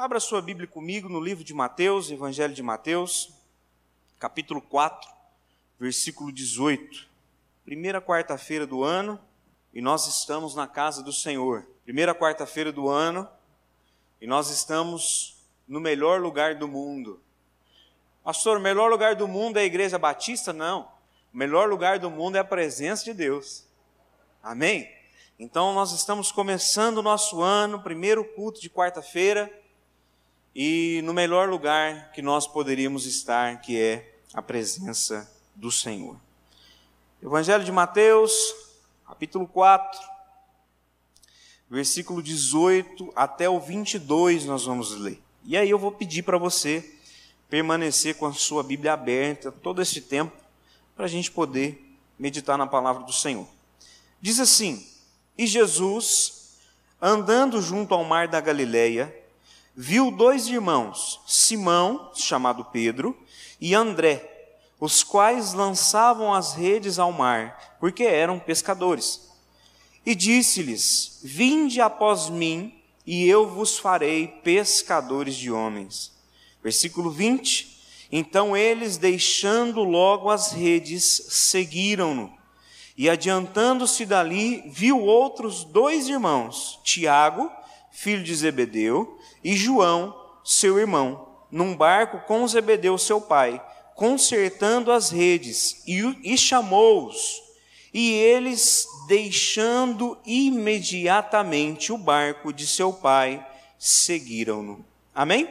abra sua Bíblia comigo no livro de Mateus, Evangelho de Mateus, capítulo 4, versículo 18. Primeira quarta-feira do ano e nós estamos na casa do Senhor. Primeira quarta-feira do ano e nós estamos no melhor lugar do mundo. Pastor, o melhor lugar do mundo é a igreja batista? Não. O melhor lugar do mundo é a presença de Deus. Amém? Então nós estamos começando o nosso ano, primeiro culto de quarta-feira, e no melhor lugar que nós poderíamos estar, que é a presença do Senhor. Evangelho de Mateus, capítulo 4, versículo 18 até o 22 nós vamos ler. E aí eu vou pedir para você permanecer com a sua Bíblia aberta todo esse tempo, para a gente poder meditar na palavra do Senhor. Diz assim: e Jesus, andando junto ao mar da Galileia, viu dois irmãos, Simão, chamado Pedro, e André, os quais lançavam as redes ao mar, porque eram pescadores. E disse-lhes: Vinde após mim, e eu vos farei pescadores de homens. Versículo 20. Então eles, deixando logo as redes, seguiram-no. E adiantando-se dali, viu outros dois irmãos, Tiago, filho de Zebedeu, e João, seu irmão, num barco com Zebedeu, seu pai, consertando as redes, e, e chamou-os. E eles, deixando imediatamente o barco de seu pai, seguiram-no. Amém?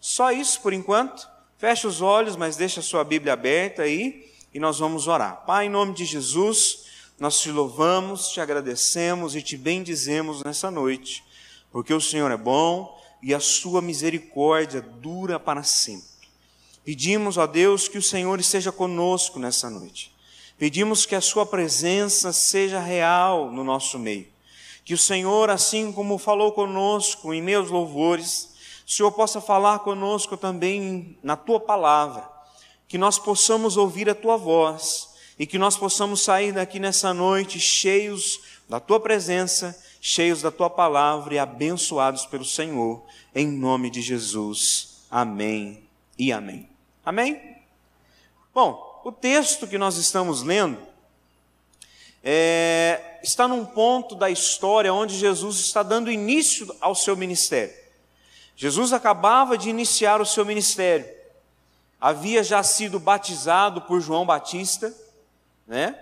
Só isso por enquanto. Feche os olhos, mas deixa a sua Bíblia aberta aí e nós vamos orar. Pai, em nome de Jesus, nós te louvamos, te agradecemos e te bendizemos nessa noite, porque o Senhor é bom e a sua misericórdia dura para sempre. Pedimos, ó Deus, que o Senhor esteja conosco nessa noite. Pedimos que a sua presença seja real no nosso meio. Que o Senhor, assim como falou conosco em meus louvores, o Senhor possa falar conosco também na tua palavra que nós possamos ouvir a tua voz e que nós possamos sair daqui nessa noite cheios da tua presença, cheios da tua palavra e abençoados pelo Senhor, em nome de Jesus. Amém e amém. Amém? Bom, o texto que nós estamos lendo é, está num ponto da história onde Jesus está dando início ao seu ministério. Jesus acabava de iniciar o seu ministério havia já sido batizado por João Batista, né?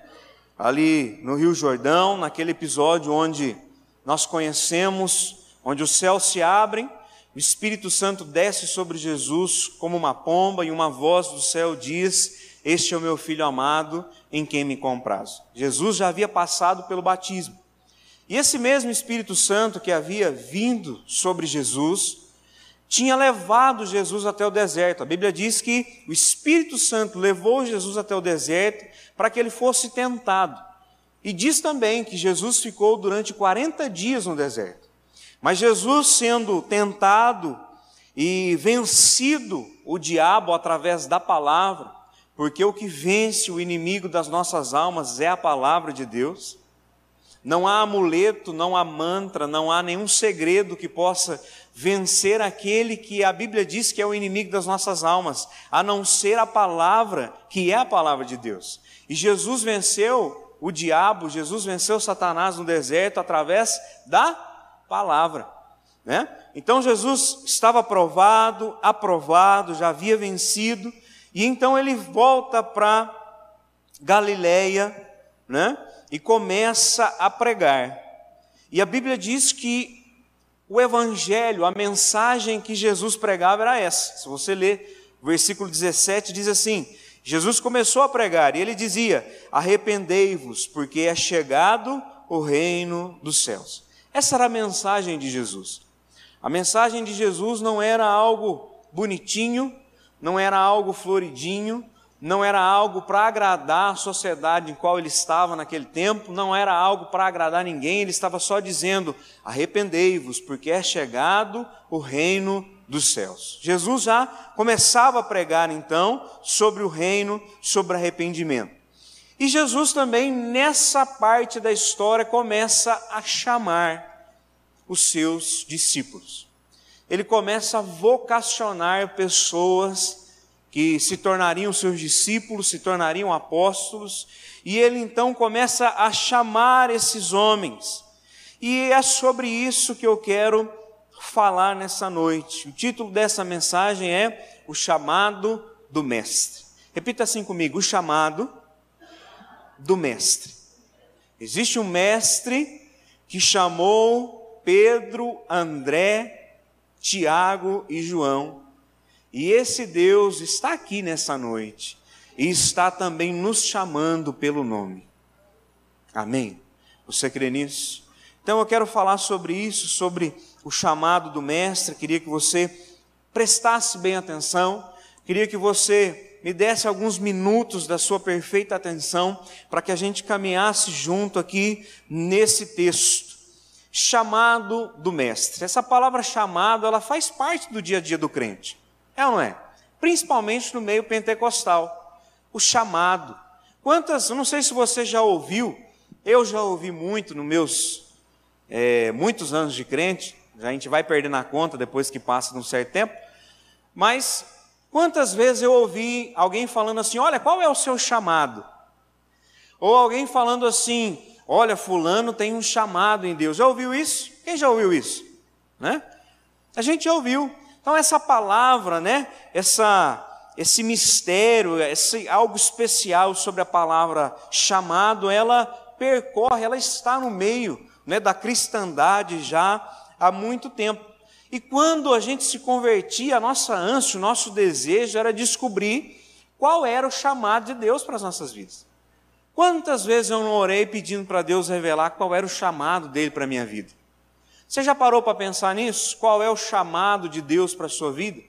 Ali no Rio Jordão, naquele episódio onde nós conhecemos, onde os céus se abrem, o Espírito Santo desce sobre Jesus como uma pomba e uma voz do céu diz: Este é o meu filho amado, em quem me comprazo. Jesus já havia passado pelo batismo. E esse mesmo Espírito Santo que havia vindo sobre Jesus, tinha levado Jesus até o deserto. A Bíblia diz que o Espírito Santo levou Jesus até o deserto para que ele fosse tentado. E diz também que Jesus ficou durante 40 dias no deserto. Mas Jesus, sendo tentado e vencido o diabo através da palavra, porque o que vence o inimigo das nossas almas é a palavra de Deus. Não há amuleto, não há mantra, não há nenhum segredo que possa vencer aquele que a Bíblia diz que é o inimigo das nossas almas, a não ser a palavra, que é a palavra de Deus. E Jesus venceu o diabo, Jesus venceu Satanás no deserto através da palavra. Né? Então Jesus estava aprovado, aprovado, já havia vencido, e então ele volta para Galileia, né? E começa a pregar. E a Bíblia diz que o evangelho, a mensagem que Jesus pregava era essa. Se você ler o versículo 17, diz assim: Jesus começou a pregar e ele dizia: Arrependei-vos, porque é chegado o reino dos céus. Essa era a mensagem de Jesus. A mensagem de Jesus não era algo bonitinho, não era algo floridinho, não era algo para agradar a sociedade em qual ele estava naquele tempo, não era algo para agradar ninguém, ele estava só dizendo: arrependei-vos, porque é chegado o reino dos céus. Jesus já começava a pregar então sobre o reino, sobre arrependimento. E Jesus também, nessa parte da história, começa a chamar os seus discípulos. ele começa a vocacionar pessoas que se tornariam seus discípulos, se tornariam apóstolos, e ele então começa a chamar esses homens. E é sobre isso que eu quero falar nessa noite. O título dessa mensagem é O Chamado do Mestre. Repita assim comigo: O Chamado do Mestre. Existe um mestre que chamou Pedro, André, Tiago e João, e esse Deus está aqui nessa noite e está também nos chamando pelo nome. Amém? Você crê nisso? Então eu quero falar sobre isso, sobre o chamado do Mestre. Queria que você prestasse bem atenção, queria que você me desse alguns minutos da sua perfeita atenção para que a gente caminhasse junto aqui nesse texto. Chamado do Mestre. Essa palavra chamado, ela faz parte do dia a dia do crente. É ou não é? Principalmente no meio pentecostal. O chamado. Quantas, não sei se você já ouviu, eu já ouvi muito nos meus é, muitos anos de crente, a gente vai perdendo a conta depois que passa de um certo tempo, mas quantas vezes eu ouvi alguém falando assim: olha, qual é o seu chamado? Ou alguém falando assim: olha, Fulano tem um chamado em Deus. Já ouviu isso? Quem já ouviu isso? Né? A gente já ouviu. Então, essa palavra, né? Essa, esse mistério, esse algo especial sobre a palavra chamado, ela percorre, ela está no meio né, da cristandade já há muito tempo. E quando a gente se convertia, a nossa ânsia, o nosso desejo era descobrir qual era o chamado de Deus para as nossas vidas. Quantas vezes eu não orei pedindo para Deus revelar qual era o chamado dele para a minha vida? Você já parou para pensar nisso? Qual é o chamado de Deus para a sua vida?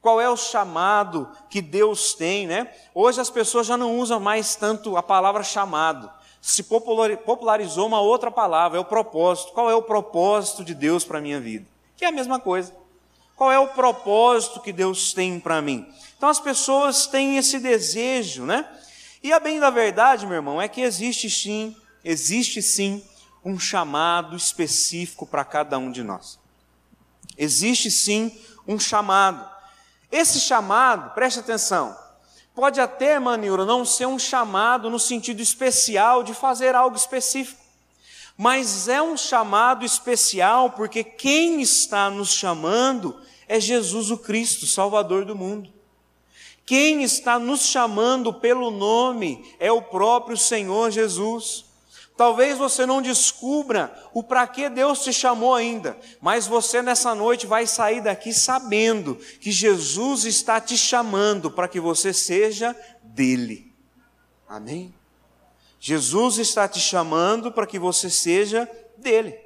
Qual é o chamado que Deus tem, né? Hoje as pessoas já não usam mais tanto a palavra chamado se popularizou uma outra palavra, é o propósito. Qual é o propósito de Deus para a minha vida? Que é a mesma coisa. Qual é o propósito que Deus tem para mim? Então as pessoas têm esse desejo, né? E a bem da verdade, meu irmão, é que existe sim, existe sim um chamado específico para cada um de nós. Existe sim um chamado. Esse chamado, preste atenção, Pode até, Maniura, não ser um chamado no sentido especial de fazer algo específico, mas é um chamado especial porque quem está nos chamando é Jesus o Cristo, Salvador do mundo. Quem está nos chamando pelo nome é o próprio Senhor Jesus. Talvez você não descubra o para que Deus te chamou ainda, mas você nessa noite vai sair daqui sabendo que Jesus está te chamando para que você seja dele. Amém? Jesus está te chamando para que você seja dele.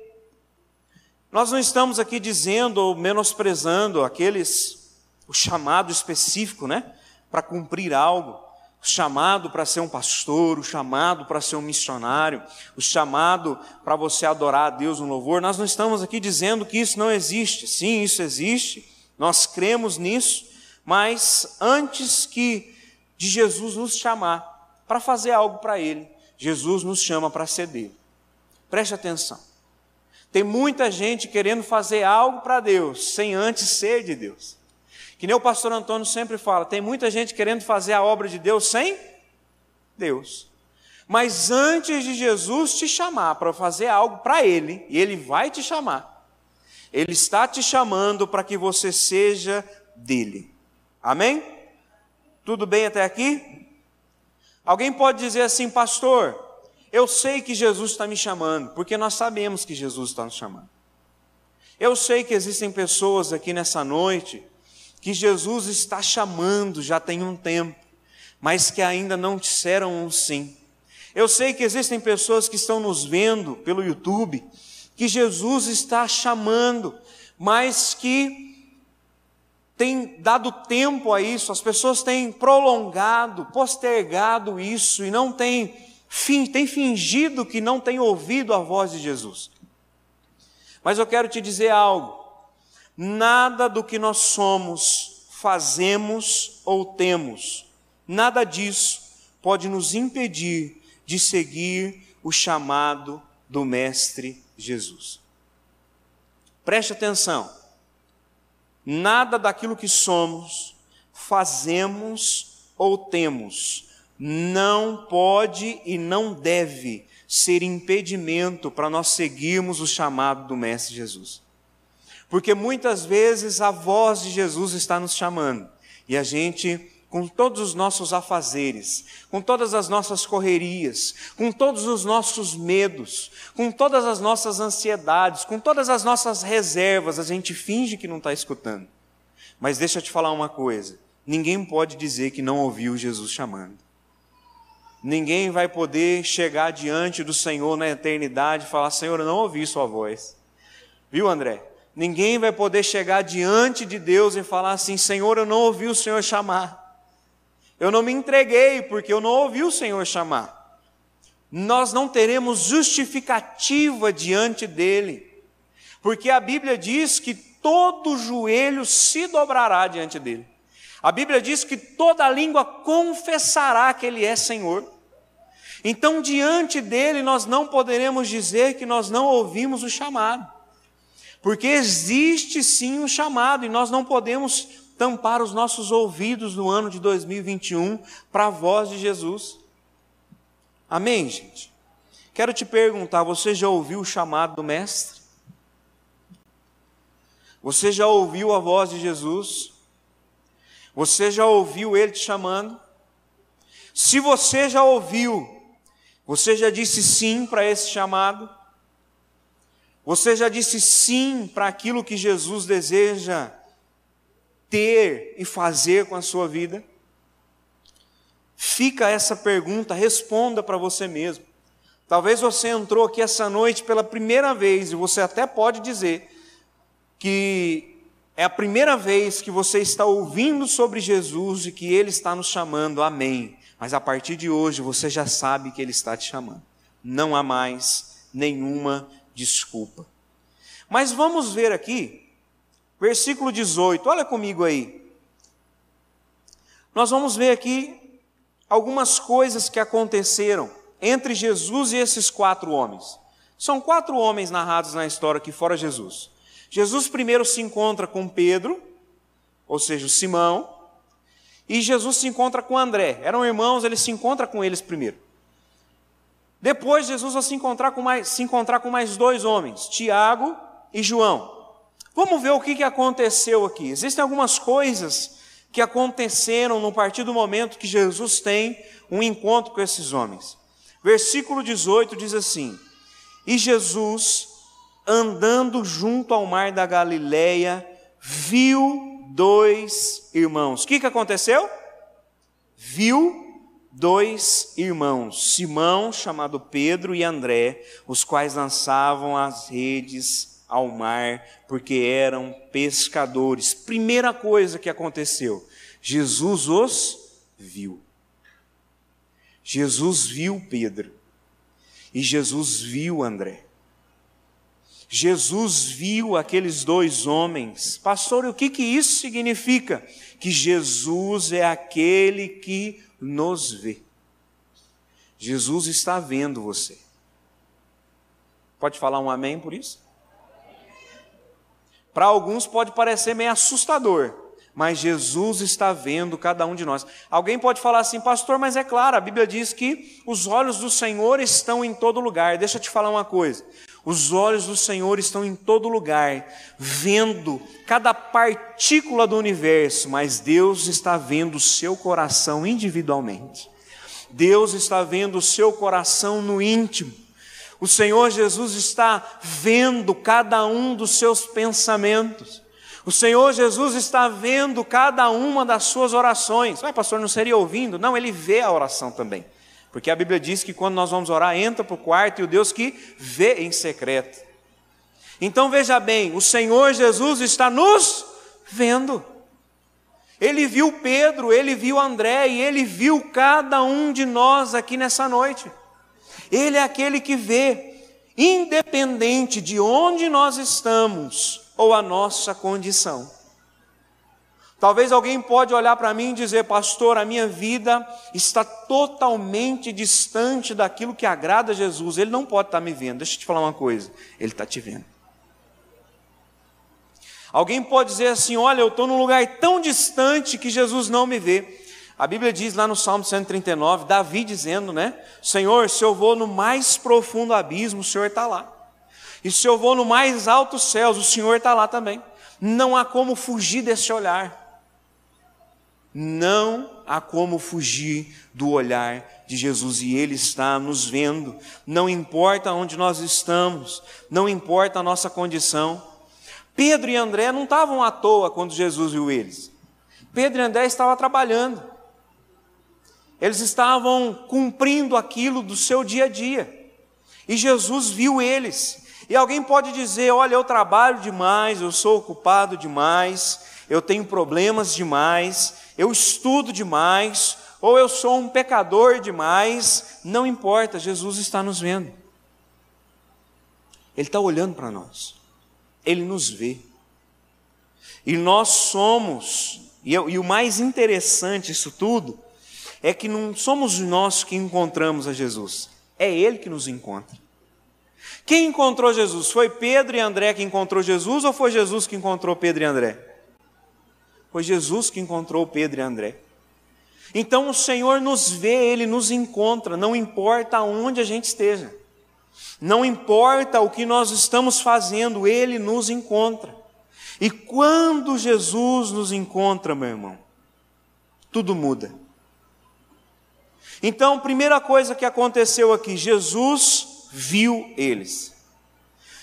Nós não estamos aqui dizendo ou menosprezando aqueles, o chamado específico, né? Para cumprir algo o chamado para ser um pastor, o chamado para ser um missionário, o chamado para você adorar a Deus no louvor. Nós não estamos aqui dizendo que isso não existe. Sim, isso existe. Nós cremos nisso, mas antes que de Jesus nos chamar para fazer algo para ele, Jesus nos chama para dele. Preste atenção. Tem muita gente querendo fazer algo para Deus sem antes ser de Deus. Que nem o pastor Antônio sempre fala, tem muita gente querendo fazer a obra de Deus sem Deus. Mas antes de Jesus te chamar para fazer algo para Ele, e Ele vai te chamar, Ele está te chamando para que você seja dele. Amém? Tudo bem até aqui? Alguém pode dizer assim, pastor, eu sei que Jesus está me chamando, porque nós sabemos que Jesus está nos chamando. Eu sei que existem pessoas aqui nessa noite que Jesus está chamando já tem um tempo, mas que ainda não disseram um sim. Eu sei que existem pessoas que estão nos vendo pelo YouTube, que Jesus está chamando, mas que tem dado tempo a isso, as pessoas têm prolongado, postergado isso e não têm, têm fingido que não têm ouvido a voz de Jesus. Mas eu quero te dizer algo: Nada do que nós somos, fazemos ou temos, nada disso pode nos impedir de seguir o chamado do Mestre Jesus. Preste atenção. nada daquilo que somos, fazemos ou temos não pode e não deve ser impedimento para nós seguirmos o chamado do Mestre Jesus. Porque muitas vezes a voz de Jesus está nos chamando e a gente com todos os nossos afazeres, com todas as nossas correrias, com todos os nossos medos, com todas as nossas ansiedades, com todas as nossas reservas, a gente finge que não está escutando. Mas deixa eu te falar uma coisa: ninguém pode dizer que não ouviu Jesus chamando. Ninguém vai poder chegar diante do Senhor na eternidade e falar: Senhor, eu não ouvi Sua voz. Viu, André? Ninguém vai poder chegar diante de Deus e falar assim: Senhor, eu não ouvi o Senhor chamar. Eu não me entreguei porque eu não ouvi o Senhor chamar. Nós não teremos justificativa diante dele, porque a Bíblia diz que todo joelho se dobrará diante dele. A Bíblia diz que toda língua confessará que ele é Senhor. Então, diante dele, nós não poderemos dizer que nós não ouvimos o chamado, porque existe sim um chamado e nós não podemos tampar os nossos ouvidos no ano de 2021 para a voz de Jesus. Amém, gente? Quero te perguntar: você já ouviu o chamado do Mestre? Você já ouviu a voz de Jesus? Você já ouviu Ele te chamando? Se você já ouviu, você já disse sim para esse chamado? Você já disse sim para aquilo que Jesus deseja ter e fazer com a sua vida? Fica essa pergunta, responda para você mesmo. Talvez você entrou aqui essa noite pela primeira vez e você até pode dizer que é a primeira vez que você está ouvindo sobre Jesus e que Ele está nos chamando, amém. Mas a partir de hoje você já sabe que Ele está te chamando. Não há mais nenhuma desculpa. Mas vamos ver aqui Versículo 18, olha comigo aí. Nós vamos ver aqui algumas coisas que aconteceram entre Jesus e esses quatro homens. São quatro homens narrados na história aqui fora Jesus. Jesus primeiro se encontra com Pedro, ou seja, o Simão, e Jesus se encontra com André. Eram irmãos, ele se encontra com eles primeiro. Depois Jesus vai se encontrar com mais, se encontrar com mais dois homens, Tiago e João. Vamos ver o que aconteceu aqui. Existem algumas coisas que aconteceram no partir do momento que Jesus tem um encontro com esses homens. Versículo 18 diz assim: E Jesus, andando junto ao mar da Galileia, viu dois irmãos. O que, que aconteceu? Viu dois irmãos, Simão, chamado Pedro, e André, os quais lançavam as redes ao mar, porque eram pescadores. Primeira coisa que aconteceu, Jesus os viu. Jesus viu Pedro e Jesus viu André. Jesus viu aqueles dois homens. Pastor, o que, que isso significa? Que Jesus é aquele que nos vê. Jesus está vendo você. Pode falar um amém por isso? Para alguns pode parecer meio assustador, mas Jesus está vendo cada um de nós. Alguém pode falar assim, pastor, mas é claro, a Bíblia diz que os olhos do Senhor estão em todo lugar. Deixa eu te falar uma coisa. Os olhos do Senhor estão em todo lugar, vendo cada partícula do universo, mas Deus está vendo o seu coração individualmente. Deus está vendo o seu coração no íntimo. O Senhor Jesus está vendo cada um dos seus pensamentos. O Senhor Jesus está vendo cada uma das suas orações. Mas, pastor, não seria ouvindo? Não, ele vê a oração também. Porque a Bíblia diz que quando nós vamos orar, entra para o quarto e o Deus que vê em secreto. Então veja bem, o Senhor Jesus está nos vendo. Ele viu Pedro, ele viu André e ele viu cada um de nós aqui nessa noite. Ele é aquele que vê, independente de onde nós estamos ou a nossa condição. Talvez alguém pode olhar para mim e dizer, pastor, a minha vida está totalmente distante daquilo que agrada a Jesus. Ele não pode estar me vendo. Deixa eu te falar uma coisa, ele está te vendo. Alguém pode dizer assim: olha, eu estou num lugar tão distante que Jesus não me vê. A Bíblia diz lá no Salmo 139, Davi dizendo, né? Senhor, se eu vou no mais profundo abismo, o Senhor está lá. E se eu vou no mais alto céus, o Senhor está lá também. Não há como fugir desse olhar. Não há como fugir do olhar de Jesus e Ele está nos vendo. Não importa onde nós estamos, não importa a nossa condição. Pedro e André não estavam à toa quando Jesus viu eles. Pedro e André estavam trabalhando. Eles estavam cumprindo aquilo do seu dia a dia. E Jesus viu eles. E alguém pode dizer: Olha, eu trabalho demais, eu sou ocupado demais, eu tenho problemas demais, eu estudo demais, ou eu sou um pecador demais. Não importa, Jesus está nos vendo. Ele está olhando para nós, ele nos vê. E nós somos, e, e o mais interessante isso tudo, é que não somos nós que encontramos a Jesus, é Ele que nos encontra. Quem encontrou Jesus? Foi Pedro e André que encontrou Jesus ou foi Jesus que encontrou Pedro e André? Foi Jesus que encontrou Pedro e André. Então o Senhor nos vê, Ele nos encontra, não importa onde a gente esteja, não importa o que nós estamos fazendo, Ele nos encontra. E quando Jesus nos encontra, meu irmão, tudo muda. Então, primeira coisa que aconteceu aqui, Jesus viu eles.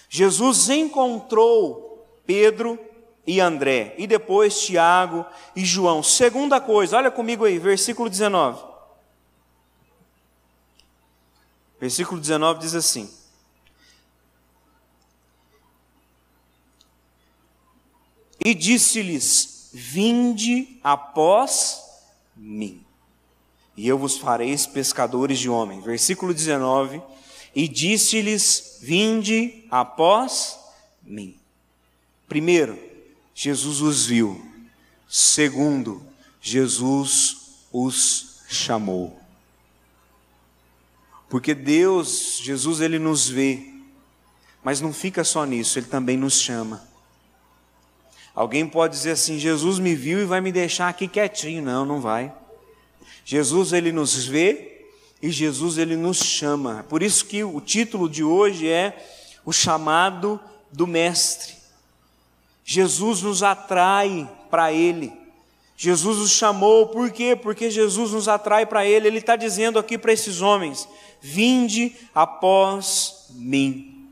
Jesus encontrou Pedro e André, e depois Tiago e João. Segunda coisa, olha comigo aí, versículo 19. Versículo 19 diz assim: E disse-lhes: Vinde após mim e eu vos fareis pescadores de homens. Versículo 19: E disse-lhes: Vinde após mim. Primeiro, Jesus os viu. Segundo, Jesus os chamou. Porque Deus, Jesus, ele nos vê, mas não fica só nisso, ele também nos chama. Alguém pode dizer assim: Jesus me viu e vai me deixar aqui quietinho. Não, não vai. Jesus ele nos vê e Jesus ele nos chama. Por isso que o título de hoje é o chamado do mestre. Jesus nos atrai para ele. Jesus os chamou, por quê? Porque Jesus nos atrai para ele. Ele está dizendo aqui para esses homens: vinde após mim.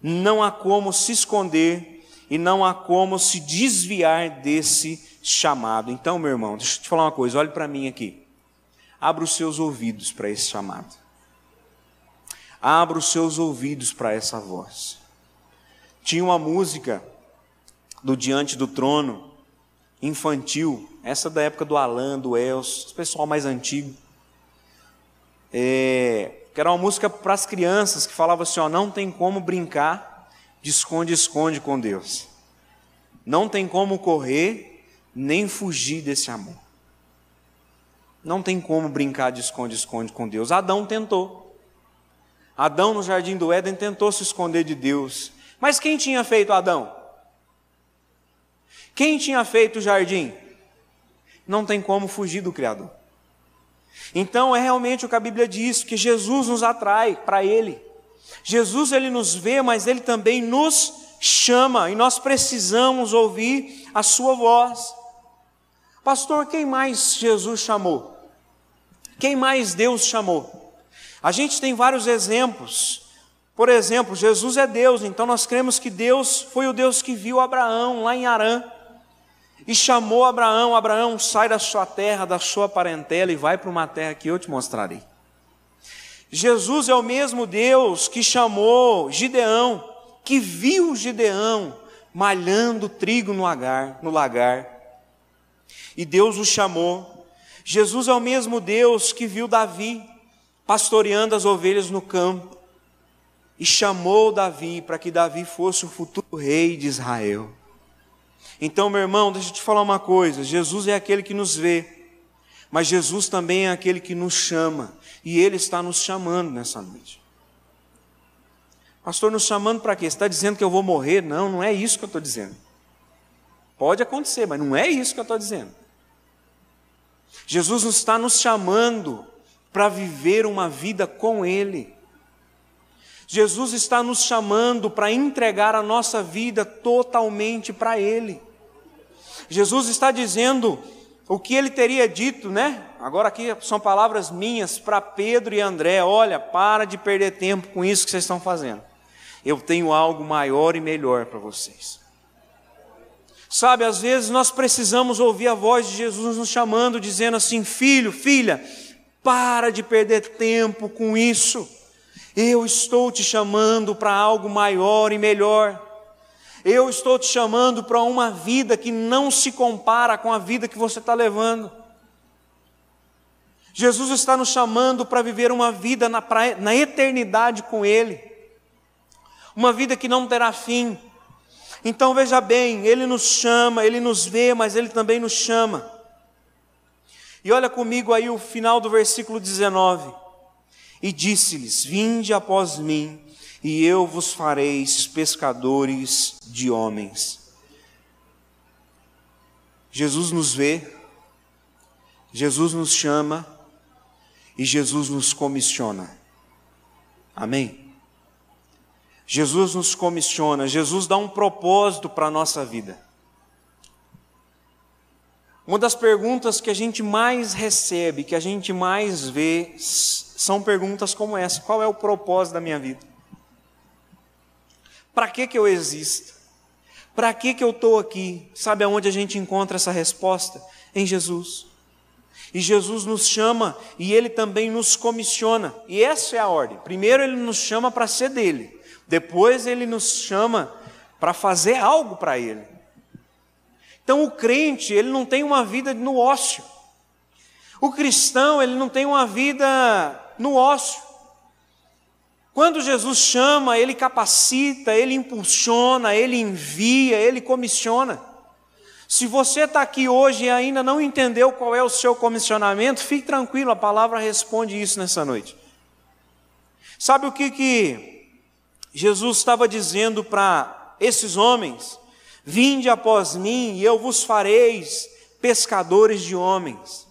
Não há como se esconder e não há como se desviar desse chamado. Então, meu irmão, deixa eu te falar uma coisa, olhe para mim aqui. Abra os seus ouvidos para esse chamado. Abra os seus ouvidos para essa voz. Tinha uma música do Diante do Trono, infantil, essa da época do Alan, do Els, pessoal mais antigo. É, que era uma música para as crianças que falava assim: ó, não tem como brincar de esconde-esconde com Deus. Não tem como correr nem fugir desse amor. Não tem como brincar de esconde-esconde com Deus. Adão tentou. Adão no jardim do Éden tentou se esconder de Deus. Mas quem tinha feito Adão? Quem tinha feito o jardim? Não tem como fugir do Criador. Então é realmente o que a Bíblia diz, que Jesus nos atrai para Ele. Jesus ele nos vê, mas Ele também nos chama e nós precisamos ouvir a Sua voz. Pastor, quem mais Jesus chamou? Quem mais Deus chamou? A gente tem vários exemplos. Por exemplo, Jesus é Deus, então nós cremos que Deus foi o Deus que viu Abraão lá em Arã e chamou Abraão: Abraão, sai da sua terra, da sua parentela e vai para uma terra que eu te mostrarei. Jesus é o mesmo Deus que chamou Gideão, que viu Gideão malhando trigo no lagar, no lagar e Deus o chamou. Jesus é o mesmo Deus que viu Davi pastoreando as ovelhas no campo e chamou Davi para que Davi fosse o futuro rei de Israel. Então, meu irmão, deixa eu te falar uma coisa: Jesus é aquele que nos vê, mas Jesus também é aquele que nos chama, e Ele está nos chamando nessa noite. Pastor, nos chamando para quê? Você está dizendo que eu vou morrer? Não, não é isso que eu estou dizendo. Pode acontecer, mas não é isso que eu estou dizendo. Jesus está nos chamando para viver uma vida com Ele. Jesus está nos chamando para entregar a nossa vida totalmente para Ele. Jesus está dizendo o que ele teria dito, né? Agora aqui são palavras minhas para Pedro e André: olha, para de perder tempo com isso que vocês estão fazendo. Eu tenho algo maior e melhor para vocês. Sabe, às vezes nós precisamos ouvir a voz de Jesus nos chamando, dizendo assim: filho, filha, para de perder tempo com isso. Eu estou te chamando para algo maior e melhor. Eu estou te chamando para uma vida que não se compara com a vida que você está levando. Jesus está nos chamando para viver uma vida na, na eternidade com Ele, uma vida que não terá fim. Então veja bem, Ele nos chama, Ele nos vê, mas Ele também nos chama. E olha comigo aí o final do versículo 19. E disse-lhes: Vinde após mim, e eu vos fareis pescadores de homens. Jesus nos vê, Jesus nos chama e Jesus nos comissiona. Amém? Jesus nos comissiona, Jesus dá um propósito para a nossa vida. Uma das perguntas que a gente mais recebe, que a gente mais vê, são perguntas como essa: qual é o propósito da minha vida? Para que, que eu existo? Para que, que eu estou aqui? Sabe aonde a gente encontra essa resposta? Em Jesus. E Jesus nos chama e Ele também nos comissiona. E essa é a ordem. Primeiro Ele nos chama para ser dele. Depois Ele nos chama para fazer algo para Ele. Então o crente, ele não tem uma vida no ócio. O cristão, ele não tem uma vida no ócio. Quando Jesus chama, Ele capacita, Ele impulsiona, Ele envia, Ele comissiona. Se você está aqui hoje e ainda não entendeu qual é o seu comissionamento, fique tranquilo, a palavra responde isso nessa noite. Sabe o que, que Jesus estava dizendo para esses homens? Vinde após mim e eu vos fareis pescadores de homens.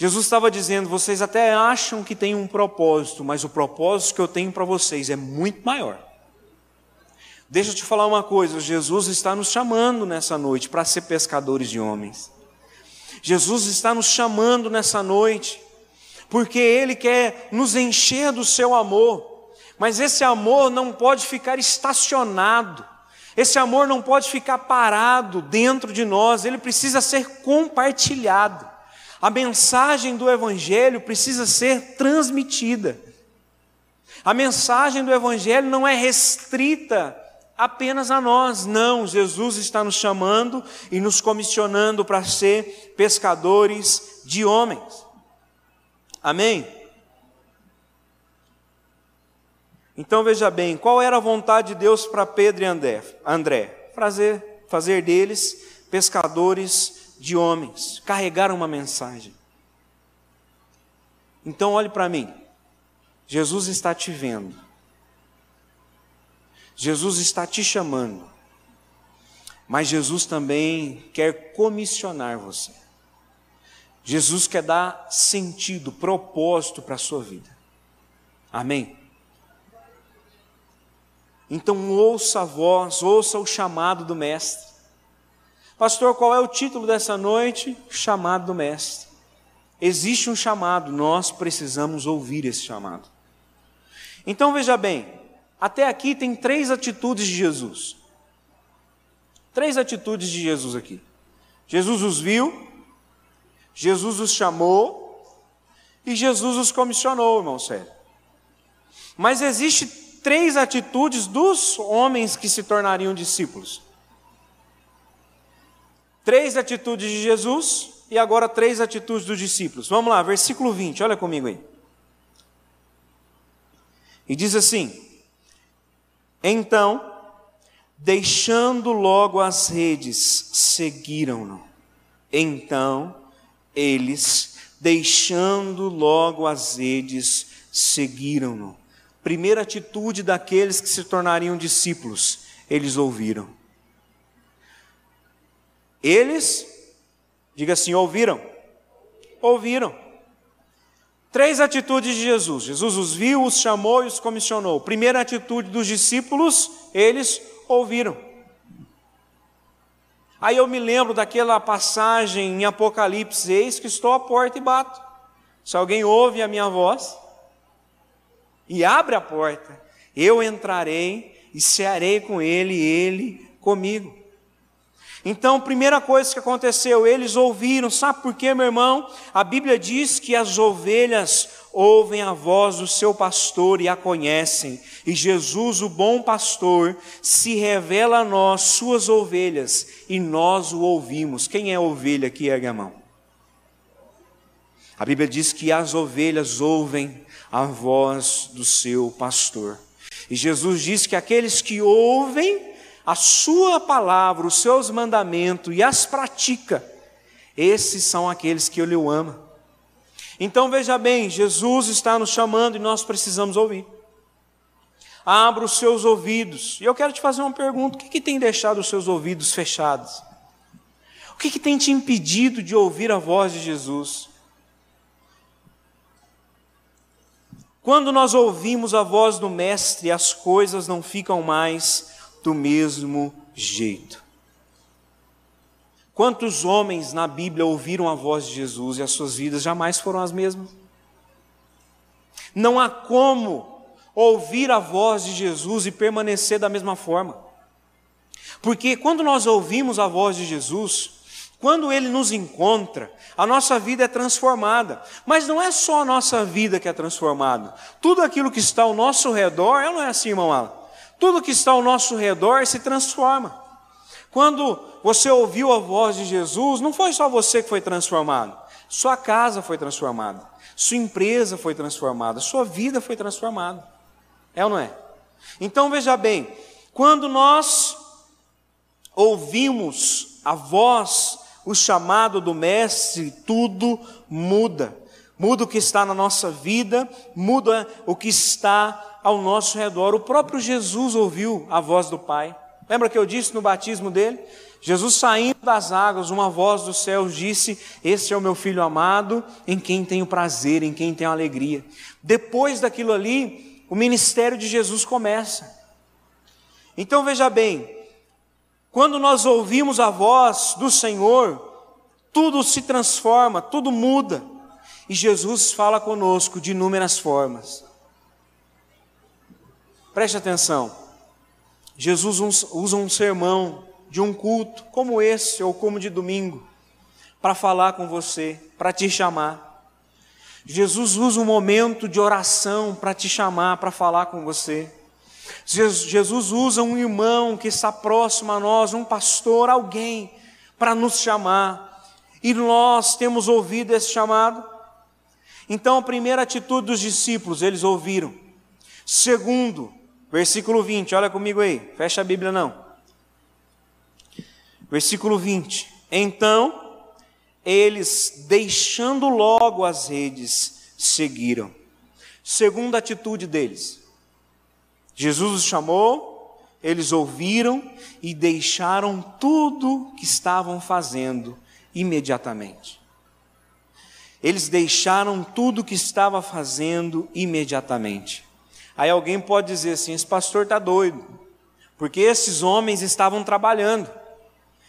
Jesus estava dizendo: vocês até acham que tem um propósito, mas o propósito que eu tenho para vocês é muito maior. Deixa eu te falar uma coisa: Jesus está nos chamando nessa noite para ser pescadores de homens. Jesus está nos chamando nessa noite, porque Ele quer nos encher do seu amor, mas esse amor não pode ficar estacionado, esse amor não pode ficar parado dentro de nós, ele precisa ser compartilhado. A mensagem do Evangelho precisa ser transmitida. A mensagem do Evangelho não é restrita apenas a nós, não. Jesus está nos chamando e nos comissionando para ser pescadores de homens. Amém? Então veja bem, qual era a vontade de Deus para Pedro e André? André fazer, fazer deles pescadores de homens, carregaram uma mensagem. Então olhe para mim. Jesus está te vendo. Jesus está te chamando. Mas Jesus também quer comissionar você. Jesus quer dar sentido, propósito para a sua vida. Amém? Então ouça a voz, ouça o chamado do Mestre. Pastor, qual é o título dessa noite? Chamado do Mestre. Existe um chamado, nós precisamos ouvir esse chamado. Então veja bem, até aqui tem três atitudes de Jesus. Três atitudes de Jesus aqui. Jesus os viu, Jesus os chamou e Jesus os comissionou, irmão sério. Mas existe três atitudes dos homens que se tornariam discípulos. Três atitudes de Jesus e agora três atitudes dos discípulos. Vamos lá, versículo 20, olha comigo aí. E diz assim: Então, deixando logo as redes, seguiram-no. Então, eles, deixando logo as redes, seguiram-no. Primeira atitude daqueles que se tornariam discípulos, eles ouviram. Eles, diga assim, ouviram. Ouviram. Três atitudes de Jesus. Jesus os viu, os chamou e os comissionou. Primeira atitude dos discípulos, eles ouviram. Aí eu me lembro daquela passagem em Apocalipse: Eis que estou à porta e bato. Se alguém ouve a minha voz e abre a porta, eu entrarei e cearei com ele e ele comigo. Então, primeira coisa que aconteceu, eles ouviram, sabe por quê, meu irmão? A Bíblia diz que as ovelhas ouvem a voz do seu pastor e a conhecem, e Jesus, o bom pastor, se revela a nós, suas ovelhas, e nós o ouvimos. Quem é ovelha aqui, ergue a mão? A Bíblia diz que as ovelhas ouvem a voz do seu pastor. E Jesus diz que aqueles que ouvem a sua palavra, os seus mandamentos e as pratica, esses são aqueles que ele o ama. Então veja bem, Jesus está nos chamando e nós precisamos ouvir. Abra os seus ouvidos. E eu quero te fazer uma pergunta: o que, que tem deixado os seus ouvidos fechados? O que, que tem te impedido de ouvir a voz de Jesus? Quando nós ouvimos a voz do Mestre, as coisas não ficam mais do mesmo jeito. Quantos homens na Bíblia ouviram a voz de Jesus e as suas vidas jamais foram as mesmas? Não há como ouvir a voz de Jesus e permanecer da mesma forma. Porque quando nós ouvimos a voz de Jesus, quando Ele nos encontra, a nossa vida é transformada. Mas não é só a nossa vida que é transformada. Tudo aquilo que está ao nosso redor, não é assim, irmão Alan? Tudo que está ao nosso redor se transforma. Quando você ouviu a voz de Jesus, não foi só você que foi transformado. Sua casa foi transformada. Sua empresa foi transformada. Sua vida foi transformada. É ou não é? Então veja bem, quando nós ouvimos a voz o chamado do Mestre, tudo muda. Muda o que está na nossa vida, muda o que está ao nosso redor. O próprio Jesus ouviu a voz do Pai. Lembra que eu disse no batismo dele? Jesus saindo das águas, uma voz dos céus disse: Esse é o meu filho amado, em quem tenho prazer, em quem tenho alegria. Depois daquilo ali, o ministério de Jesus começa. Então veja bem, quando nós ouvimos a voz do Senhor, tudo se transforma, tudo muda. E Jesus fala conosco de inúmeras formas. Preste atenção. Jesus usa um sermão de um culto como esse ou como de domingo para falar com você, para te chamar. Jesus usa um momento de oração para te chamar, para falar com você. Jesus usa um irmão que está próximo a nós, um pastor, alguém, para nos chamar. E nós temos ouvido esse chamado. Então, a primeira atitude dos discípulos, eles ouviram. Segundo, versículo 20, olha comigo aí, fecha a Bíblia não. Versículo 20: Então, eles, deixando logo as redes, seguiram. Segunda atitude deles, Jesus os chamou, eles ouviram e deixaram tudo que estavam fazendo imediatamente. Eles deixaram tudo que estava fazendo imediatamente. Aí alguém pode dizer assim: esse pastor está doido, porque esses homens estavam trabalhando.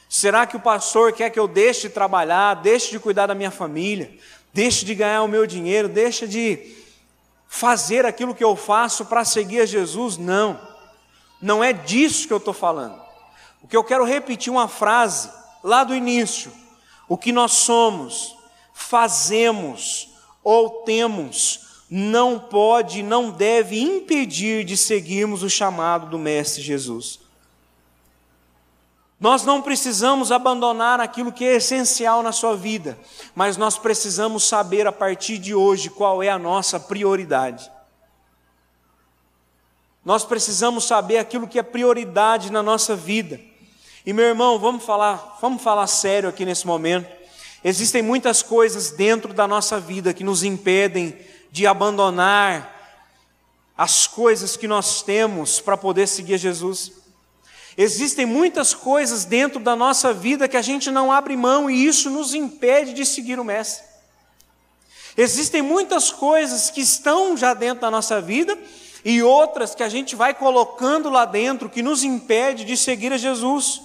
Será que o pastor quer que eu deixe de trabalhar, deixe de cuidar da minha família, deixe de ganhar o meu dinheiro, deixe de fazer aquilo que eu faço para seguir a Jesus. Não, não é disso que eu estou falando. O que eu quero repetir uma frase lá do início: o que nós somos, fazemos ou temos, não pode, não deve impedir de seguirmos o chamado do Mestre Jesus. Nós não precisamos abandonar aquilo que é essencial na sua vida, mas nós precisamos saber a partir de hoje qual é a nossa prioridade. Nós precisamos saber aquilo que é prioridade na nossa vida. E meu irmão, vamos falar, vamos falar sério aqui nesse momento. Existem muitas coisas dentro da nossa vida que nos impedem de abandonar as coisas que nós temos para poder seguir Jesus. Existem muitas coisas dentro da nossa vida que a gente não abre mão e isso nos impede de seguir o Mestre. Existem muitas coisas que estão já dentro da nossa vida e outras que a gente vai colocando lá dentro que nos impede de seguir a Jesus.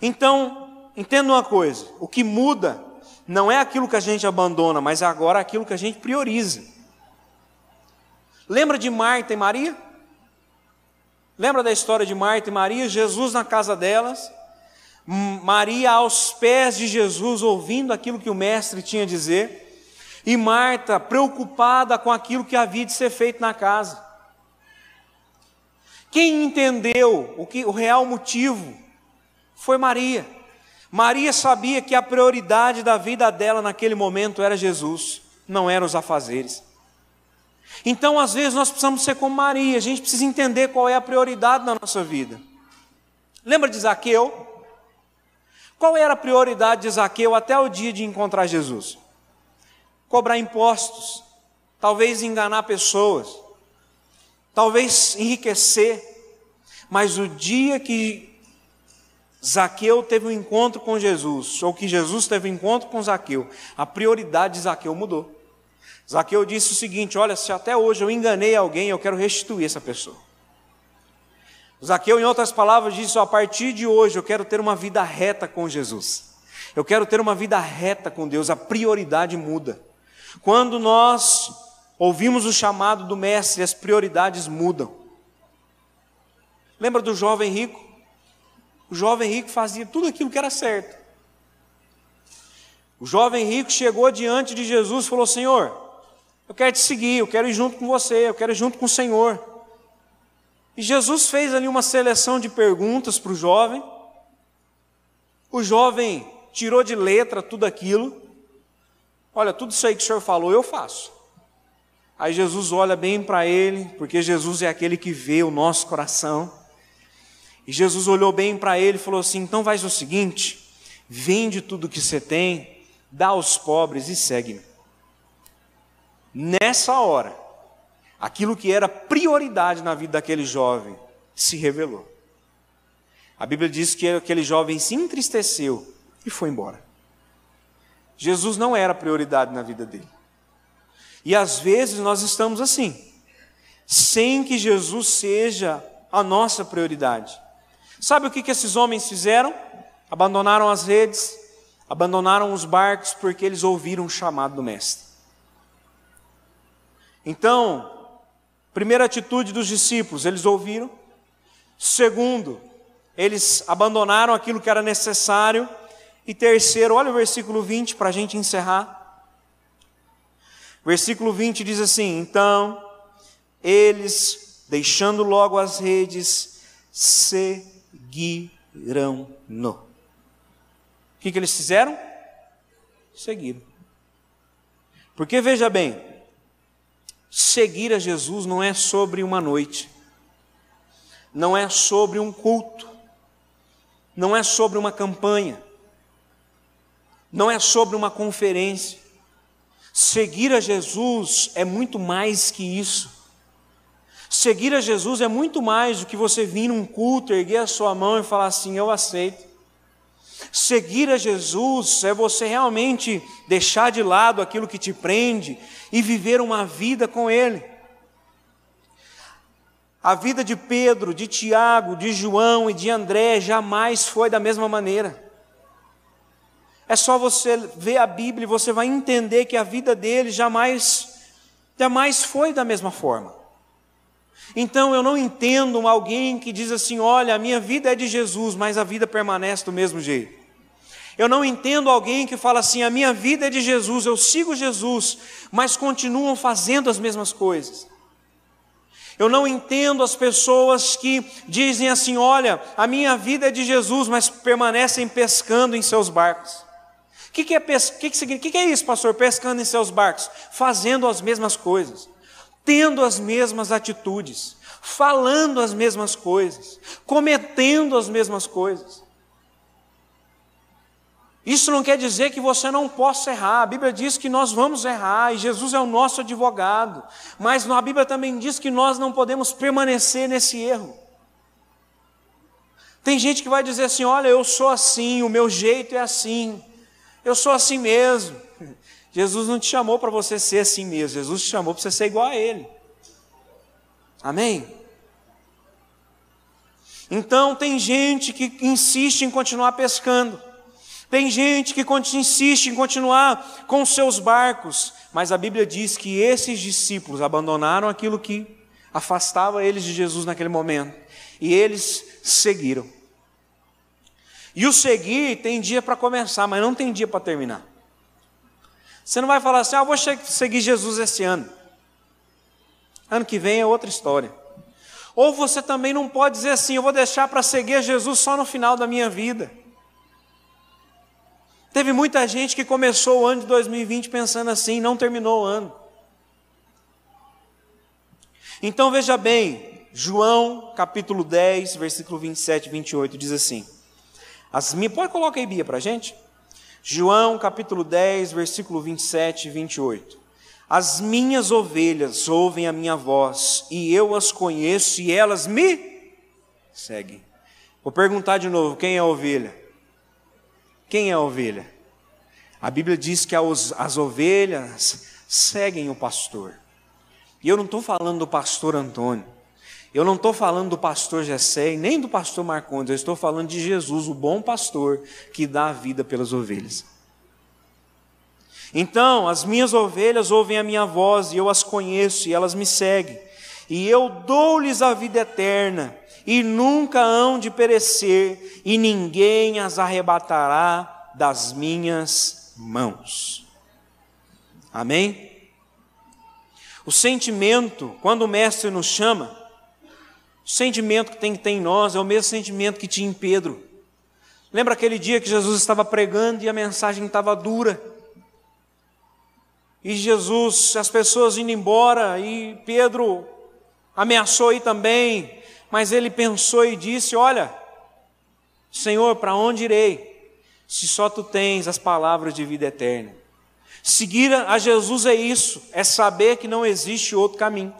Então, entenda uma coisa: o que muda não é aquilo que a gente abandona, mas é agora aquilo que a gente prioriza. Lembra de Marta e Maria? Lembra da história de Marta e Maria? Jesus na casa delas, Maria aos pés de Jesus, ouvindo aquilo que o Mestre tinha a dizer, e Marta preocupada com aquilo que havia de ser feito na casa. Quem entendeu o, que, o real motivo foi Maria. Maria sabia que a prioridade da vida dela naquele momento era Jesus, não eram os afazeres. Então, às vezes, nós precisamos ser como Maria, a gente precisa entender qual é a prioridade na nossa vida. Lembra de Zaqueu? Qual era a prioridade de Zaqueu até o dia de encontrar Jesus? Cobrar impostos, talvez enganar pessoas, talvez enriquecer, mas o dia que Zaqueu teve um encontro com Jesus, ou que Jesus teve um encontro com Zaqueu, a prioridade de Zaqueu mudou. Zaqueu disse o seguinte: Olha, se até hoje eu enganei alguém, eu quero restituir essa pessoa. Zaqueu, em outras palavras, disse: A partir de hoje eu quero ter uma vida reta com Jesus. Eu quero ter uma vida reta com Deus. A prioridade muda. Quando nós ouvimos o chamado do Mestre, as prioridades mudam. Lembra do jovem rico? O jovem rico fazia tudo aquilo que era certo. O jovem rico chegou diante de Jesus e falou: Senhor, eu quero te seguir, eu quero ir junto com você, eu quero ir junto com o Senhor. E Jesus fez ali uma seleção de perguntas para o jovem. O jovem tirou de letra tudo aquilo. Olha, tudo isso aí que o senhor falou, eu faço. Aí Jesus olha bem para ele, porque Jesus é aquele que vê o nosso coração. E Jesus olhou bem para ele e falou assim: então faz o seguinte, vende tudo que você tem, dá aos pobres e segue-me. Nessa hora, aquilo que era prioridade na vida daquele jovem se revelou. A Bíblia diz que aquele jovem se entristeceu e foi embora. Jesus não era prioridade na vida dele. E às vezes nós estamos assim, sem que Jesus seja a nossa prioridade. Sabe o que, que esses homens fizeram? Abandonaram as redes, abandonaram os barcos, porque eles ouviram o chamado do Mestre. Então, primeira atitude dos discípulos, eles ouviram. Segundo, eles abandonaram aquilo que era necessário. E terceiro, olha o versículo 20 para a gente encerrar. Versículo 20 diz assim: Então, eles, deixando logo as redes, se seguirão-no. O que, que eles fizeram? Seguiram. Porque veja bem, seguir a Jesus não é sobre uma noite, não é sobre um culto, não é sobre uma campanha, não é sobre uma conferência. Seguir a Jesus é muito mais que isso. Seguir a Jesus é muito mais do que você vir num culto, erguer a sua mão e falar assim: Eu aceito. Seguir a Jesus é você realmente deixar de lado aquilo que te prende e viver uma vida com Ele. A vida de Pedro, de Tiago, de João e de André jamais foi da mesma maneira. É só você ver a Bíblia e você vai entender que a vida deles jamais, jamais foi da mesma forma. Então eu não entendo alguém que diz assim: olha, a minha vida é de Jesus, mas a vida permanece do mesmo jeito. Eu não entendo alguém que fala assim: a minha vida é de Jesus, eu sigo Jesus, mas continuam fazendo as mesmas coisas. Eu não entendo as pessoas que dizem assim: olha, a minha vida é de Jesus, mas permanecem pescando em seus barcos. O que, que, é, que, que, que, que é isso, pastor? Pescando em seus barcos? Fazendo as mesmas coisas tendo as mesmas atitudes, falando as mesmas coisas, cometendo as mesmas coisas. Isso não quer dizer que você não possa errar. A Bíblia diz que nós vamos errar e Jesus é o nosso advogado. Mas a Bíblia também diz que nós não podemos permanecer nesse erro. Tem gente que vai dizer assim: olha, eu sou assim, o meu jeito é assim, eu sou assim mesmo. Jesus não te chamou para você ser assim mesmo, Jesus te chamou para você ser igual a Ele. Amém? Então, tem gente que insiste em continuar pescando, tem gente que insiste em continuar com seus barcos, mas a Bíblia diz que esses discípulos abandonaram aquilo que afastava eles de Jesus naquele momento, e eles seguiram. E o seguir tem dia para começar, mas não tem dia para terminar. Você não vai falar assim, ah, vou seguir Jesus esse ano. Ano que vem é outra história. Ou você também não pode dizer assim, eu vou deixar para seguir Jesus só no final da minha vida. Teve muita gente que começou o ano de 2020 pensando assim, não terminou o ano. Então veja bem, João capítulo 10, versículo 27 e 28 diz assim: as, pode colocar aí, Bia, para a gente? João capítulo 10, versículo 27 e 28. As minhas ovelhas ouvem a minha voz, e eu as conheço, e elas me seguem. Vou perguntar de novo: quem é a ovelha? Quem é a ovelha? A Bíblia diz que as, as ovelhas seguem o pastor. E eu não estou falando do pastor Antônio. Eu não estou falando do pastor Jessé nem do pastor Marcondes, eu estou falando de Jesus, o bom pastor que dá a vida pelas ovelhas. Então, as minhas ovelhas ouvem a minha voz e eu as conheço e elas me seguem. E eu dou-lhes a vida eterna e nunca hão de perecer e ninguém as arrebatará das minhas mãos. Amém? O sentimento, quando o mestre nos chama, o sentimento que tem que ter em nós é o mesmo sentimento que tinha em Pedro. Lembra aquele dia que Jesus estava pregando e a mensagem estava dura? E Jesus, as pessoas indo embora, e Pedro ameaçou ir também, mas ele pensou e disse: Olha, Senhor, para onde irei? Se só tu tens as palavras de vida eterna. Seguir a Jesus é isso, é saber que não existe outro caminho.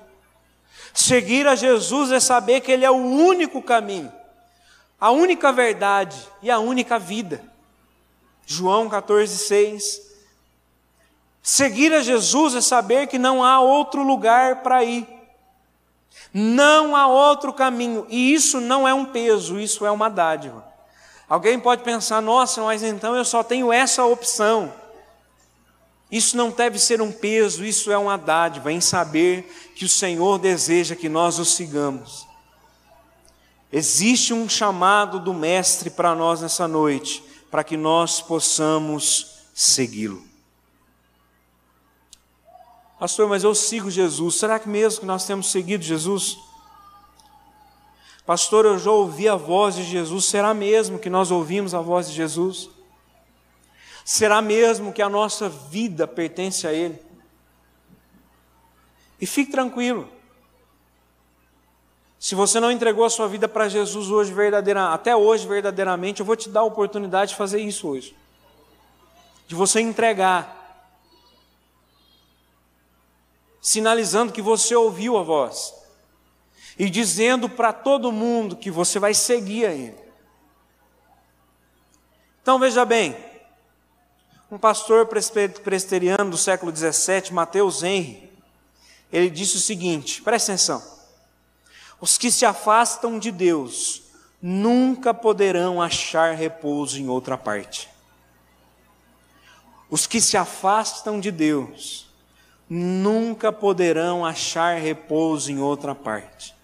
Seguir a Jesus é saber que Ele é o único caminho, a única verdade e a única vida. João 14, 6. Seguir a Jesus é saber que não há outro lugar para ir, não há outro caminho, e isso não é um peso, isso é uma dádiva. Alguém pode pensar, nossa, mas então eu só tenho essa opção. Isso não deve ser um peso, isso é uma dádiva em saber que o Senhor deseja que nós o sigamos. Existe um chamado do Mestre para nós nessa noite, para que nós possamos segui-lo. Pastor, mas eu sigo Jesus. Será que mesmo que nós temos seguido Jesus? Pastor, eu já ouvi a voz de Jesus. Será mesmo que nós ouvimos a voz de Jesus? Será mesmo que a nossa vida pertence a Ele? E fique tranquilo. Se você não entregou a sua vida para Jesus hoje verdadeira, até hoje verdadeiramente, eu vou te dar a oportunidade de fazer isso hoje. De você entregar. Sinalizando que você ouviu a voz. E dizendo para todo mundo que você vai seguir a Ele. Então veja bem, um pastor presbiteriano do século XVII, Mateus Henry, ele disse o seguinte: presta atenção. Os que se afastam de Deus nunca poderão achar repouso em outra parte. Os que se afastam de Deus nunca poderão achar repouso em outra parte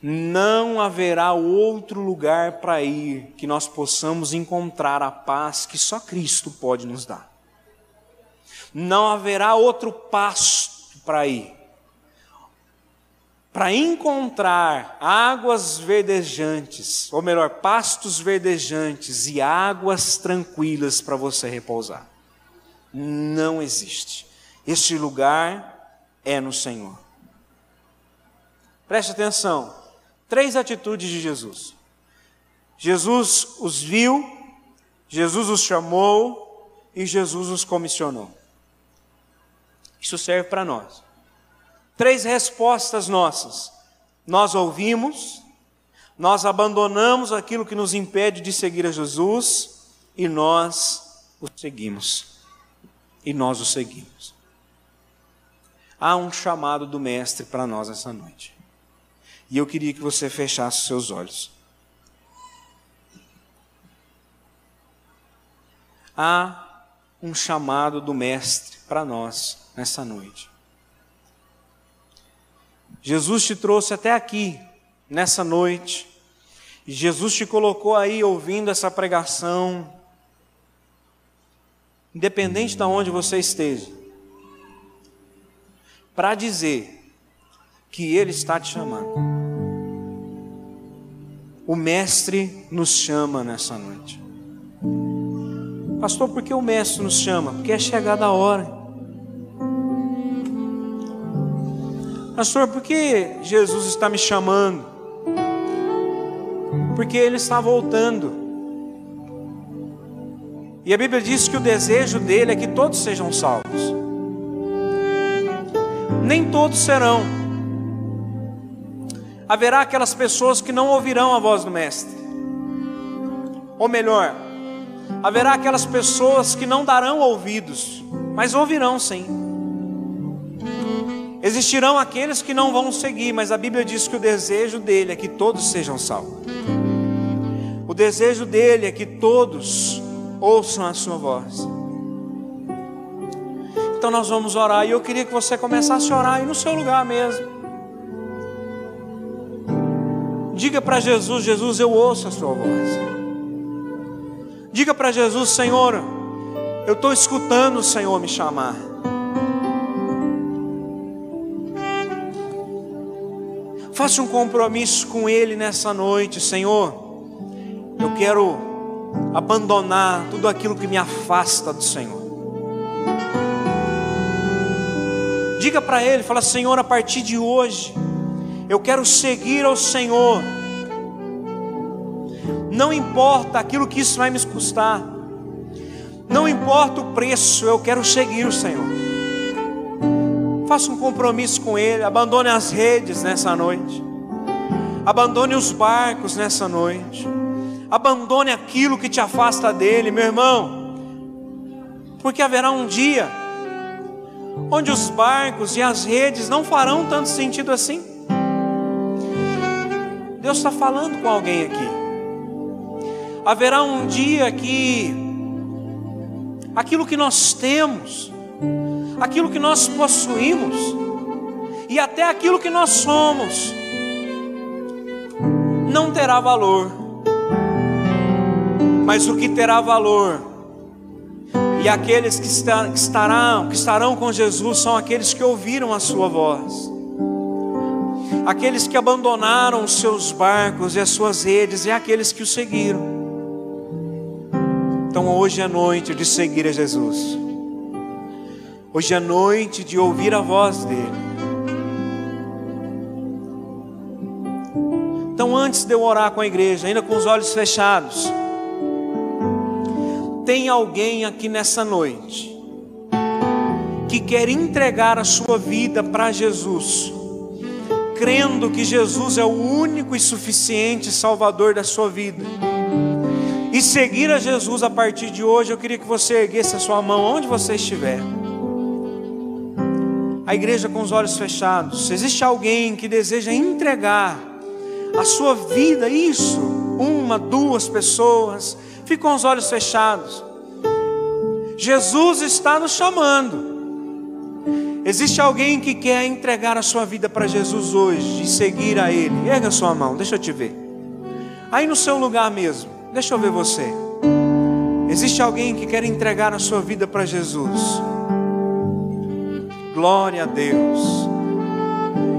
não haverá outro lugar para ir que nós possamos encontrar a paz que só Cristo pode nos dar. Não haverá outro pasto para ir. Para encontrar águas verdejantes, ou melhor, pastos verdejantes e águas tranquilas para você repousar. Não existe. Este lugar é no Senhor. Preste atenção. Três atitudes de Jesus. Jesus os viu, Jesus os chamou e Jesus os comissionou. Isso serve para nós. Três respostas nossas. Nós ouvimos, nós abandonamos aquilo que nos impede de seguir a Jesus e nós o seguimos. E nós o seguimos. Há um chamado do Mestre para nós essa noite. E eu queria que você fechasse seus olhos. Há um chamado do Mestre para nós nessa noite. Jesus te trouxe até aqui, nessa noite, Jesus te colocou aí ouvindo essa pregação, independente de onde você esteja, para dizer que Ele está te chamando. O Mestre nos chama nessa noite. Pastor, por que o Mestre nos chama? Porque é chegada a hora. Pastor, por que Jesus está me chamando? Porque Ele está voltando. E a Bíblia diz que o desejo dele é que todos sejam salvos. Nem todos serão. Haverá aquelas pessoas que não ouvirão a voz do Mestre. Ou melhor, haverá aquelas pessoas que não darão ouvidos, mas ouvirão sim. Existirão aqueles que não vão seguir, mas a Bíblia diz que o desejo dele é que todos sejam salvos. O desejo dele é que todos ouçam a sua voz. Então nós vamos orar e eu queria que você começasse a orar aí no seu lugar mesmo. Diga para Jesus: Jesus, eu ouço a sua voz. Diga para Jesus: Senhor, eu estou escutando o Senhor me chamar. Faça um compromisso com Ele nessa noite, Senhor. Eu quero abandonar tudo aquilo que me afasta do Senhor. Diga para Ele, fala, Senhor, a partir de hoje, eu quero seguir ao Senhor. Não importa aquilo que isso vai me custar. Não importa o preço, eu quero seguir o Senhor. Faça um compromisso com Ele. Abandone as redes nessa noite. Abandone os barcos nessa noite. Abandone aquilo que te afasta dele, meu irmão. Porque haverá um dia onde os barcos e as redes não farão tanto sentido assim. Deus está falando com alguém aqui. Haverá um dia que aquilo que nós temos, aquilo que nós possuímos e até aquilo que nós somos não terá valor. Mas o que terá valor e aqueles que, estarão, que estarão com Jesus são aqueles que ouviram a sua voz. Aqueles que abandonaram os seus barcos e as suas redes e aqueles que o seguiram. Então hoje é noite de seguir a Jesus. Hoje é noite de ouvir a voz dele. Então, antes de eu orar com a igreja, ainda com os olhos fechados, tem alguém aqui nessa noite que quer entregar a sua vida para Jesus, crendo que Jesus é o único e suficiente Salvador da sua vida. E seguir a Jesus a partir de hoje, eu queria que você erguesse a sua mão onde você estiver a igreja com os olhos fechados. Existe alguém que deseja entregar a sua vida, isso, uma, duas pessoas, fique com os olhos fechados. Jesus está nos chamando. Existe alguém que quer entregar a sua vida para Jesus hoje e seguir a Ele? Erga a sua mão, deixa eu te ver. Aí no seu lugar mesmo, deixa eu ver você. Existe alguém que quer entregar a sua vida para Jesus? Glória a Deus.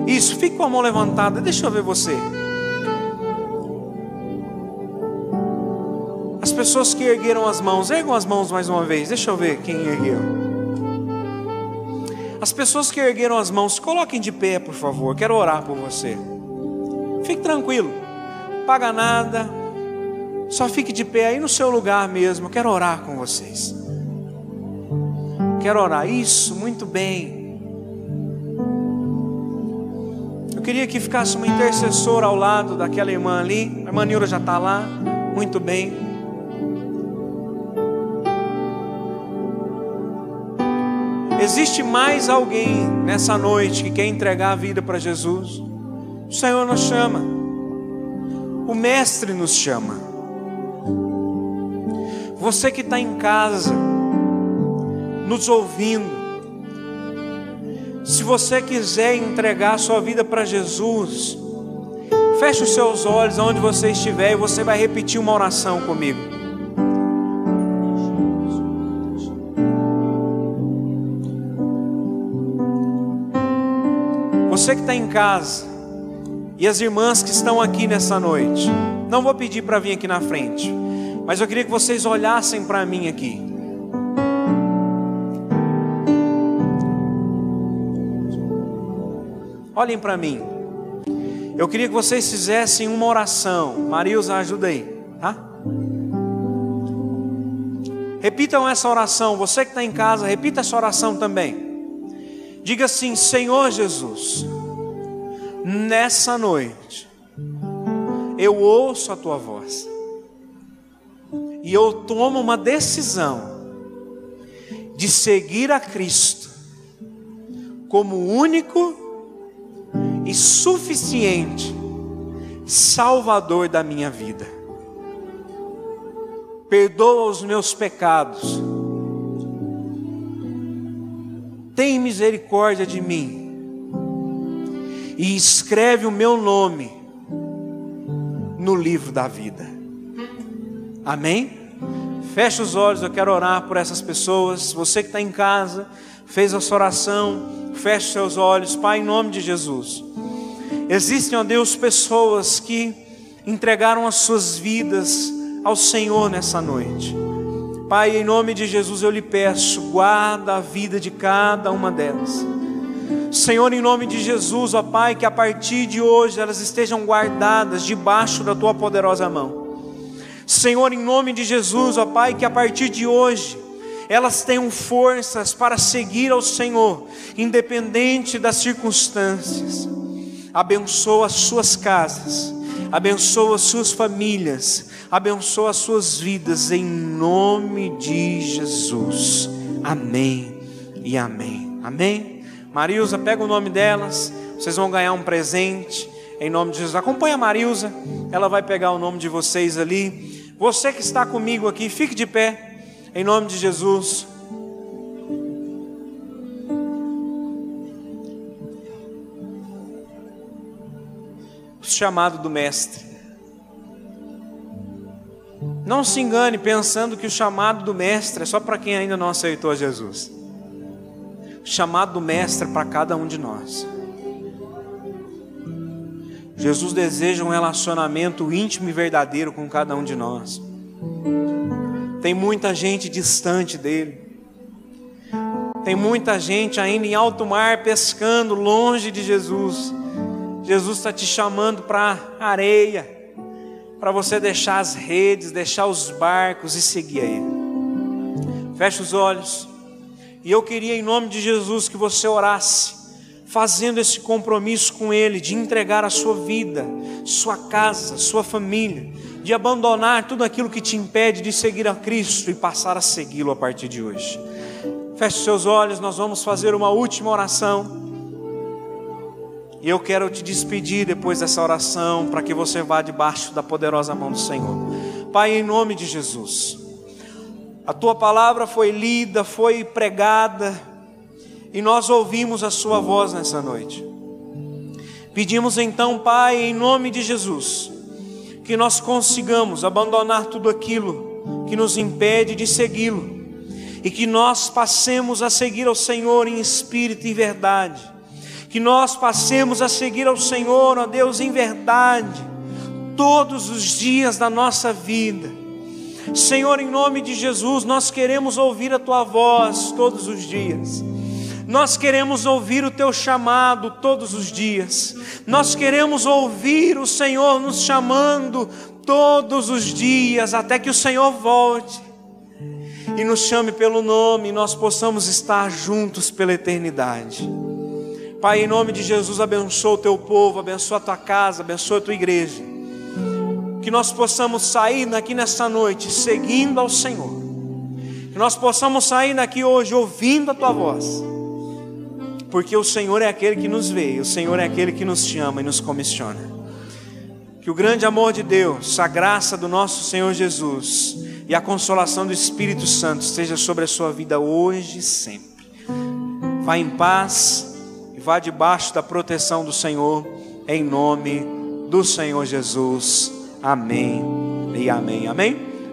Isso, fique com a mão levantada. Deixa eu ver você. As pessoas que ergueram as mãos, ergam as mãos mais uma vez. Deixa eu ver quem ergueu. As pessoas que ergueram as mãos, coloquem de pé, por favor. Quero orar por você. Fique tranquilo. Paga nada. Só fique de pé aí no seu lugar mesmo. Quero orar com vocês. Quero orar. Isso, muito bem. queria que ficasse uma intercessora ao lado daquela irmã ali. A irmã Nilda já está lá. Muito bem. Existe mais alguém nessa noite que quer entregar a vida para Jesus? O Senhor nos chama. O Mestre nos chama. Você que está em casa, nos ouvindo, se você quiser entregar a sua vida para Jesus, feche os seus olhos aonde você estiver e você vai repetir uma oração comigo. Você que está em casa e as irmãs que estão aqui nessa noite, não vou pedir para vir aqui na frente, mas eu queria que vocês olhassem para mim aqui. Olhem para mim. Eu queria que vocês fizessem uma oração. Marilza, ajuda aí, tá? Repitam essa oração. Você que está em casa, repita essa oração também. Diga assim: Senhor Jesus, nessa noite, eu ouço a tua voz e eu tomo uma decisão de seguir a Cristo como único e suficiente Salvador da minha vida. Perdoa os meus pecados. Tem misericórdia de mim. E escreve o meu nome no livro da vida. Amém? Feche os olhos, eu quero orar por essas pessoas. Você que está em casa, fez essa oração, feche seus olhos, Pai, em nome de Jesus. Existem, ó Deus, pessoas que entregaram as suas vidas ao Senhor nessa noite. Pai, em nome de Jesus eu lhe peço, guarda a vida de cada uma delas. Senhor, em nome de Jesus, ó Pai, que a partir de hoje elas estejam guardadas debaixo da tua poderosa mão. Senhor, em nome de Jesus, ó Pai, que a partir de hoje elas tenham forças para seguir ao Senhor, independente das circunstâncias abençoa as suas casas, abençoa as suas famílias, abençoa as suas vidas, em nome de Jesus. Amém e amém. Amém? Marilza, pega o nome delas, vocês vão ganhar um presente, em nome de Jesus. Acompanha a Marilza, ela vai pegar o nome de vocês ali. Você que está comigo aqui, fique de pé, em nome de Jesus. chamado do Mestre. Não se engane pensando que o chamado do Mestre é só para quem ainda não aceitou Jesus. Chamado do Mestre para cada um de nós. Jesus deseja um relacionamento íntimo e verdadeiro com cada um de nós. Tem muita gente distante dele. Tem muita gente ainda em alto mar pescando longe de Jesus. Jesus está te chamando para areia, para você deixar as redes, deixar os barcos e seguir a Ele. Feche os olhos. E eu queria, em nome de Jesus, que você orasse, fazendo esse compromisso com Ele, de entregar a sua vida, sua casa, sua família, de abandonar tudo aquilo que te impede de seguir a Cristo e passar a segui-lo a partir de hoje. Feche seus olhos, nós vamos fazer uma última oração. E eu quero te despedir depois dessa oração, para que você vá debaixo da poderosa mão do Senhor. Pai, em nome de Jesus, a tua palavra foi lida, foi pregada, e nós ouvimos a Sua voz nessa noite. Pedimos então, Pai, em nome de Jesus, que nós consigamos abandonar tudo aquilo que nos impede de segui-lo, e que nós passemos a seguir ao Senhor em espírito e verdade que nós passemos a seguir ao Senhor, ó Deus, em verdade, todos os dias da nossa vida. Senhor, em nome de Jesus, nós queremos ouvir a tua voz todos os dias. Nós queremos ouvir o teu chamado todos os dias. Nós queremos ouvir o Senhor nos chamando todos os dias até que o Senhor volte e nos chame pelo nome e nós possamos estar juntos pela eternidade. Pai, em nome de Jesus, abençoa o teu povo, abençoa a tua casa, abençoa a tua igreja. Que nós possamos sair daqui nessa noite seguindo ao Senhor. Que nós possamos sair daqui hoje ouvindo a tua voz. Porque o Senhor é aquele que nos vê, o Senhor é aquele que nos chama e nos comissiona. Que o grande amor de Deus, a graça do nosso Senhor Jesus e a consolação do Espírito Santo esteja sobre a sua vida hoje e sempre. Vá em paz e vá debaixo da proteção do Senhor, em nome do Senhor Jesus. Amém e amém. Amém.